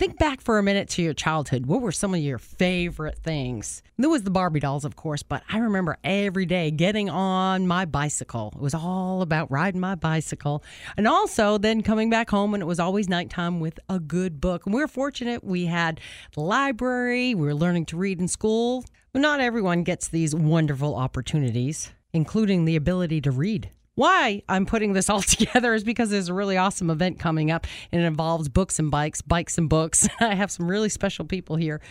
Think back for a minute to your childhood. What were some of your favorite things? There was the Barbie dolls, of course, but I remember every day getting on my bicycle. It was all about riding my bicycle. And also then coming back home and it was always nighttime with a good book. And we are fortunate we had the library, we were learning to read in school. But not everyone gets these wonderful opportunities, including the ability to read. Why I'm putting this all together is because there's a really awesome event coming up and it involves books and bikes, bikes and books. I have some really special people here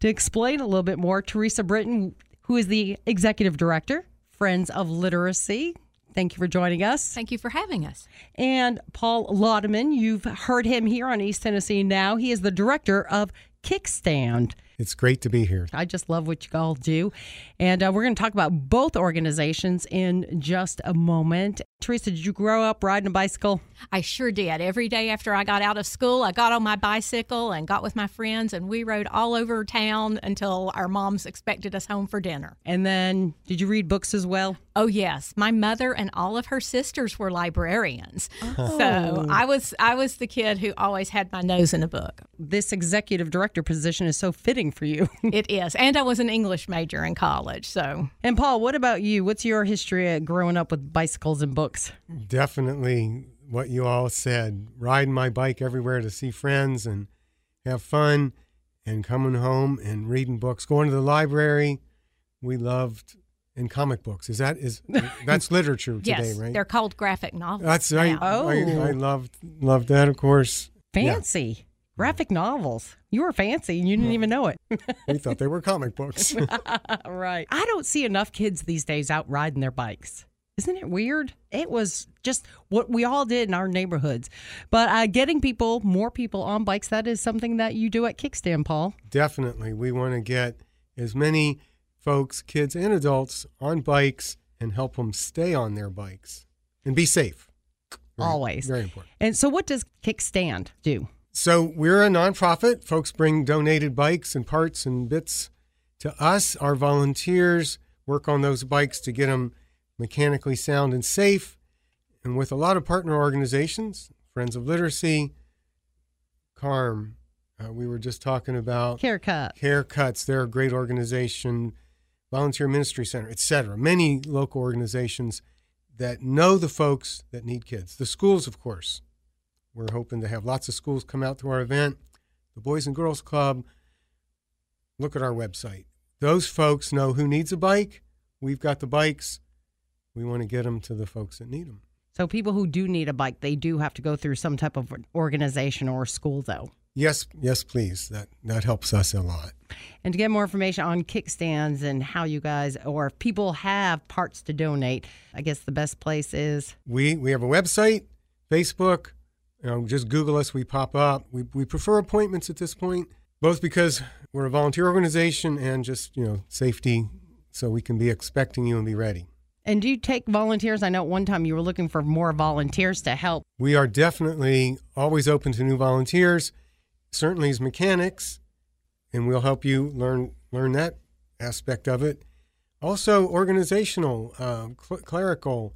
to explain a little bit more. Teresa Britton, who is the executive director, Friends of Literacy. Thank you for joining us. Thank you for having us. And Paul Laudeman, you've heard him here on East Tennessee Now. He is the director of Kickstand. It's great to be here. I just love what you all do. And uh, we're going to talk about both organizations in just a moment. Teresa, did you grow up riding a bicycle? I sure did. Every day after I got out of school, I got on my bicycle and got with my friends, and we rode all over town until our moms expected us home for dinner. And then, did you read books as well? Oh yes, my mother and all of her sisters were librarians. Oh. So I was I was the kid who always had my nose in a book. This executive director position is so fitting for you. It is, and I was an English major in college. So and Paul, what about you? What's your history of growing up with bicycles and books? Definitely what you all said. Riding my bike everywhere to see friends and have fun and coming home and reading books, going to the library. We loved and comic books. Is that is that's literature today, yes, right? they're called graphic novels. That's right. Oh. I, I loved loved that, of course. Yeah. Fancy. Graphic novels. You were fancy and you didn't even know it. We thought they were comic books. right. I don't see enough kids these days out riding their bikes. Isn't it weird? It was just what we all did in our neighborhoods. But uh, getting people, more people on bikes, that is something that you do at Kickstand, Paul. Definitely. We want to get as many folks, kids and adults, on bikes and help them stay on their bikes and be safe. Very- Always. Very important. And so, what does Kickstand do? So we're a nonprofit. Folks bring donated bikes and parts and bits to us. Our volunteers work on those bikes to get them mechanically sound and safe. And with a lot of partner organizations, Friends of Literacy, KARM, uh, we were just talking about Haircut. Haircuts, they're a great organization, Volunteer Ministry Center, et cetera. Many local organizations that know the folks that need kids. The schools, of course. We're hoping to have lots of schools come out to our event. The Boys and Girls Club, look at our website. Those folks know who needs a bike. We've got the bikes. We want to get them to the folks that need them. So, people who do need a bike, they do have to go through some type of organization or school, though. Yes, yes, please. That that helps us a lot. And to get more information on kickstands and how you guys, or if people have parts to donate, I guess the best place is We we have a website, Facebook. You know, just Google us. We pop up. We we prefer appointments at this point, both because we're a volunteer organization and just you know safety, so we can be expecting you and be ready. And do you take volunteers? I know at one time you were looking for more volunteers to help. We are definitely always open to new volunteers, certainly is mechanics, and we'll help you learn learn that aspect of it. Also, organizational, uh, cl- clerical,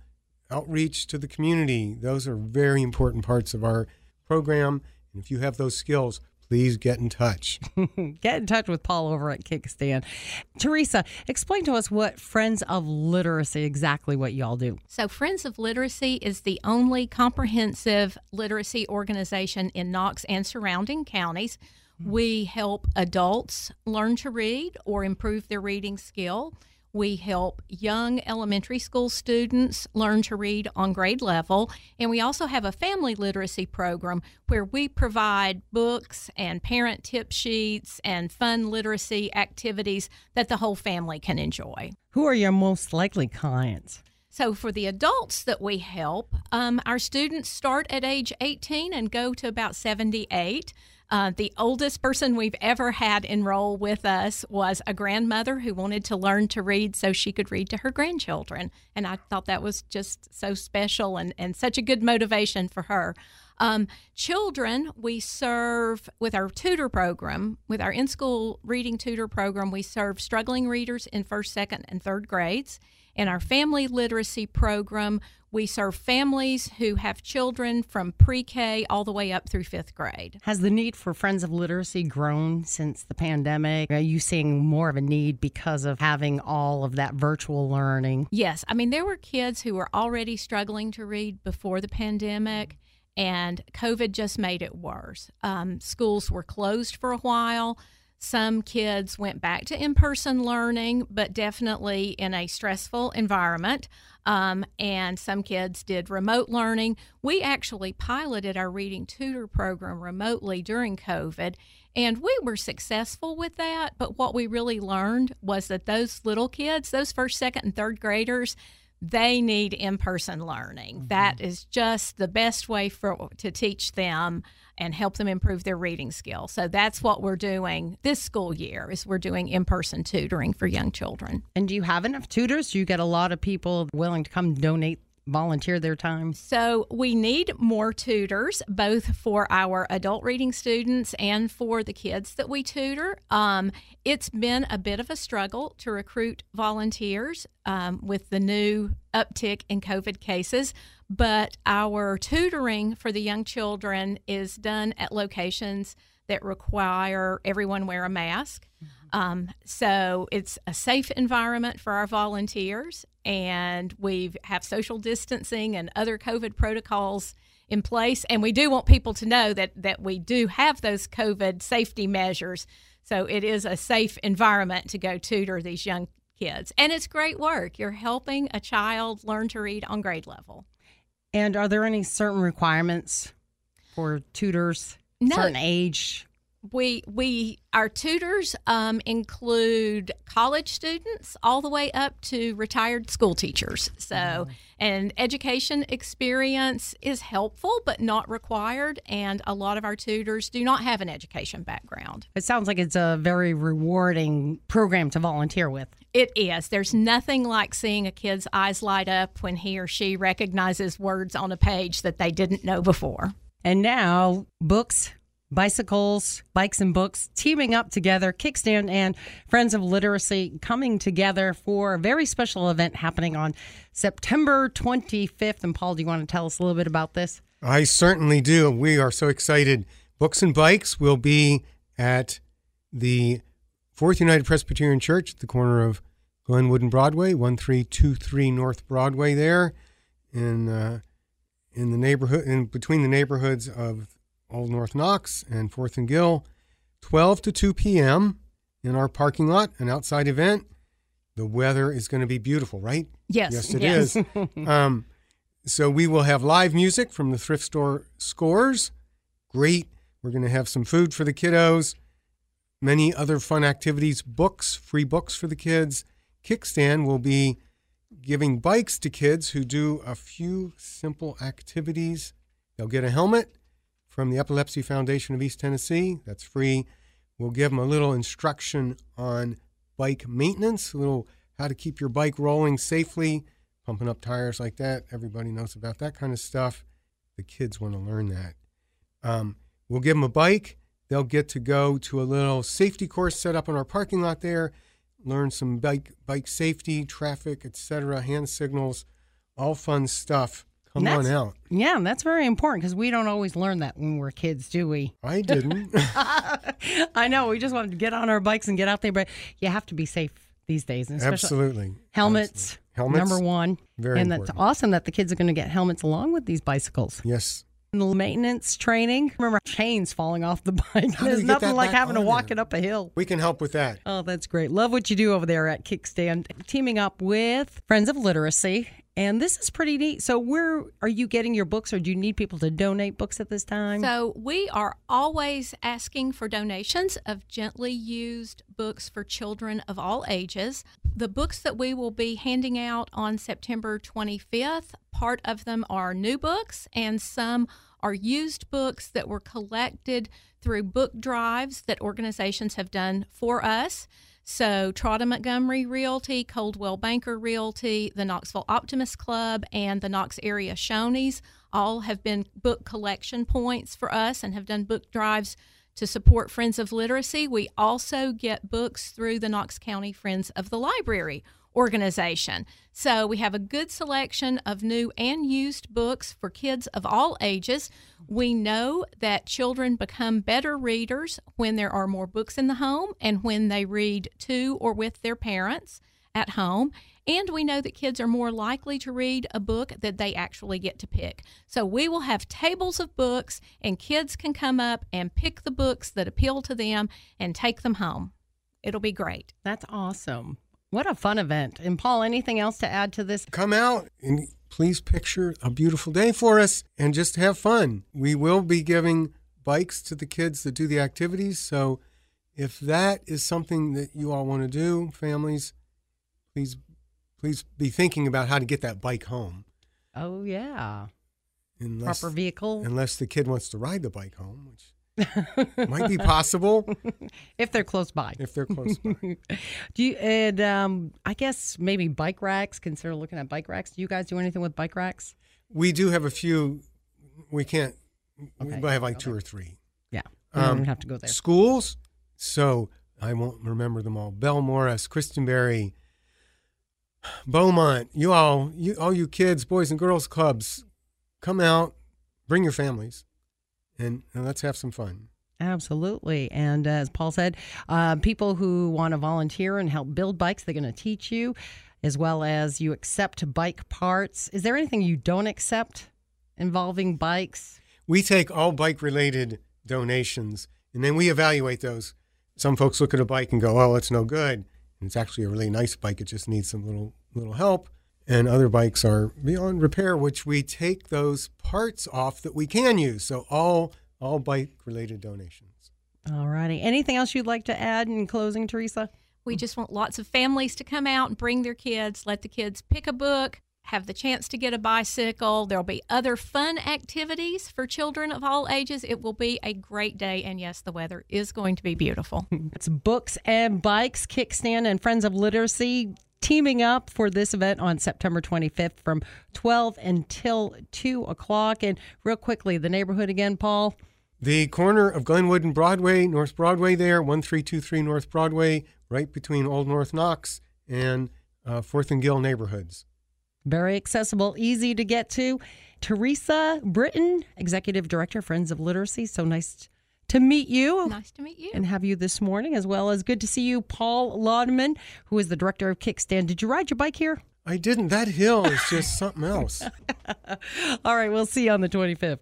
outreach to the community. Those are very important parts of our program. And if you have those skills, please get in touch. Get in touch with Paul over at Kickstand. Teresa, explain to us what Friends of Literacy exactly what y'all do. So, Friends of Literacy is the only comprehensive literacy organization in Knox and surrounding counties. Hmm. We help adults learn to read or improve their reading skill. We help young elementary school students learn to read on grade level. And we also have a family literacy program where we provide books and parent tip sheets and fun literacy activities that the whole family can enjoy. Who are your most likely clients? So, for the adults that we help, um, our students start at age 18 and go to about 78. Uh, the oldest person we've ever had enroll with us was a grandmother who wanted to learn to read so she could read to her grandchildren. And I thought that was just so special and, and such a good motivation for her. Um, children, we serve with our tutor program, with our in school reading tutor program, we serve struggling readers in first, second, and third grades. In our family literacy program, we serve families who have children from pre K all the way up through fifth grade. Has the need for Friends of Literacy grown since the pandemic? Are you seeing more of a need because of having all of that virtual learning? Yes. I mean, there were kids who were already struggling to read before the pandemic, and COVID just made it worse. Um, schools were closed for a while. Some kids went back to in person learning, but definitely in a stressful environment. Um, and some kids did remote learning. We actually piloted our reading tutor program remotely during COVID, and we were successful with that. But what we really learned was that those little kids, those first, second, and third graders, they need in-person learning. Mm-hmm. That is just the best way for to teach them and help them improve their reading skills. So that's what we're doing this school year is we're doing in-person tutoring for young children. And do you have enough tutors? Do you get a lot of people willing to come donate volunteer their time? So we need more tutors, both for our adult reading students and for the kids that we tutor. Um, it's been a bit of a struggle to recruit volunteers um, with the new uptick in COVID cases, but our tutoring for the young children is done at locations that require everyone wear a mask. Um, so it's a safe environment for our volunteers, and we have social distancing and other COVID protocols in place. And we do want people to know that that we do have those COVID safety measures. So it is a safe environment to go tutor these young kids, and it's great work. You're helping a child learn to read on grade level. And are there any certain requirements for tutors? No. Certain age? We we our tutors um, include college students all the way up to retired school teachers. So, mm-hmm. and education experience is helpful but not required. And a lot of our tutors do not have an education background. It sounds like it's a very rewarding program to volunteer with. It is. There's nothing like seeing a kid's eyes light up when he or she recognizes words on a page that they didn't know before. And now, books bicycles, bikes, and books teaming up together, Kickstand and Friends of Literacy coming together for a very special event happening on September 25th. And Paul, do you want to tell us a little bit about this? I certainly do. We are so excited. Books and Bikes will be at the Fourth United Presbyterian Church at the corner of Glenwood and Broadway, 1323 North Broadway, there in, uh, in the neighborhood, in between the neighborhoods of Old North Knox and 4th and Gill, 12 to 2 p.m. in our parking lot, an outside event. The weather is going to be beautiful, right? Yes. Yes, it yes. is. um, so we will have live music from the thrift store scores. Great. We're going to have some food for the kiddos, many other fun activities, books, free books for the kids. Kickstand will be giving bikes to kids who do a few simple activities. They'll get a helmet from the Epilepsy Foundation of East Tennessee. That's free. We'll give them a little instruction on bike maintenance, a little how to keep your bike rolling safely, pumping up tires like that. Everybody knows about that kind of stuff. The kids want to learn that. Um, we'll give them a bike. They'll get to go to a little safety course set up in our parking lot there, learn some bike bike safety, traffic, etc., hand signals, all fun stuff. Come on out. Yeah, that's very important because we don't always learn that when we're kids, do we? I didn't. I know. We just wanted to get on our bikes and get out there, but you have to be safe these days. Absolutely. Helmets, Helmets. Number one. Very and important. that's awesome that the kids are going to get helmets along with these bicycles. Yes. And the maintenance training. Remember chains falling off the bike. There's nothing like having to walk there? it up a hill. We can help with that. Oh, that's great. Love what you do over there at Kickstand, teaming up with Friends of Literacy. And this is pretty neat. So, where are you getting your books, or do you need people to donate books at this time? So we are always asking for donations of gently used books for children of all ages. The books that we will be handing out on September 25th, part of them are new books and some are used books that were collected through book drives that organizations have done for us. So, Trotta Montgomery Realty, Coldwell Banker Realty, the Knoxville Optimist Club, and the Knox Area Shoney's all have been book collection points for us and have done book drives to support Friends of Literacy. We also get books through the Knox County Friends of the Library organization. So we have a good selection of new and used books for kids of all ages. We know that children become better readers when there are more books in the home and when they read to or with their parents at home. And we know that kids are more likely to read a book that they actually get to pick. So we will have tables of books, and kids can come up and pick the books that appeal to them and take them home. It'll be great. That's awesome. What a fun event. And Paul, anything else to add to this? Come out and please picture a beautiful day for us and just have fun. We will be giving bikes to the kids that do the activities. So if that is something that you all want to do, families, please please be thinking about how to get that bike home. Oh, yeah. Unless, Proper vehicle. Unless the kid wants to ride the bike home, which might be possible if they're close by. if they're close by. Do you, and um, I guess maybe bike racks, consider looking at bike racks. Do you guys do anything with bike racks? We do have a few. We can't. Okay. We have like two or three. Yeah. You don't Um, have to go there. Schools. So I won't remember them all. Belle Morris, Christenberry, Beaumont. You all, you all you kids, boys and girls clubs, come out, bring your families, and, and let's have some fun. Absolutely. And as Paul said, uh, people who want to volunteer and help build bikes, they're going to teach you, as well as you accept bike parts. Is there anything you don't accept involving bikes? We take all bike related donations and then we evaluate those. Some folks look at a bike and go, "Oh, it's no good." And it's actually a really nice bike. It just needs some little little help. And other bikes are beyond repair, which we take those parts off that we can use. So all all bike related donations. All righty. Anything else you'd like to add in closing, Teresa? We just want lots of families to come out and bring their kids, let the kids pick a book, have the chance to get a bicycle. There'll be other fun activities for children of all ages. It will be a great day. And yes, the weather is going to be beautiful. It's Books and Bikes, Kickstand, and Friends of Literacy teaming up for this event on September 25th from 12 until 2 o'clock. And real quickly, the neighborhood again, Paul. The corner of Glenwood and Broadway, North Broadway, there, 1323 North Broadway, right between Old North Knox and uh, Fourth and Gill neighborhoods. Very accessible, easy to get to. Teresa Britton, Executive Director, Friends of Literacy. So nice to meet you. nice to meet you. And have you this morning, as well as good to see you, Paul Laudeman, who is the director of Kickstand. Did you ride your bike here? I didn't. That hill is just something else. All right, we'll see you on the 25th.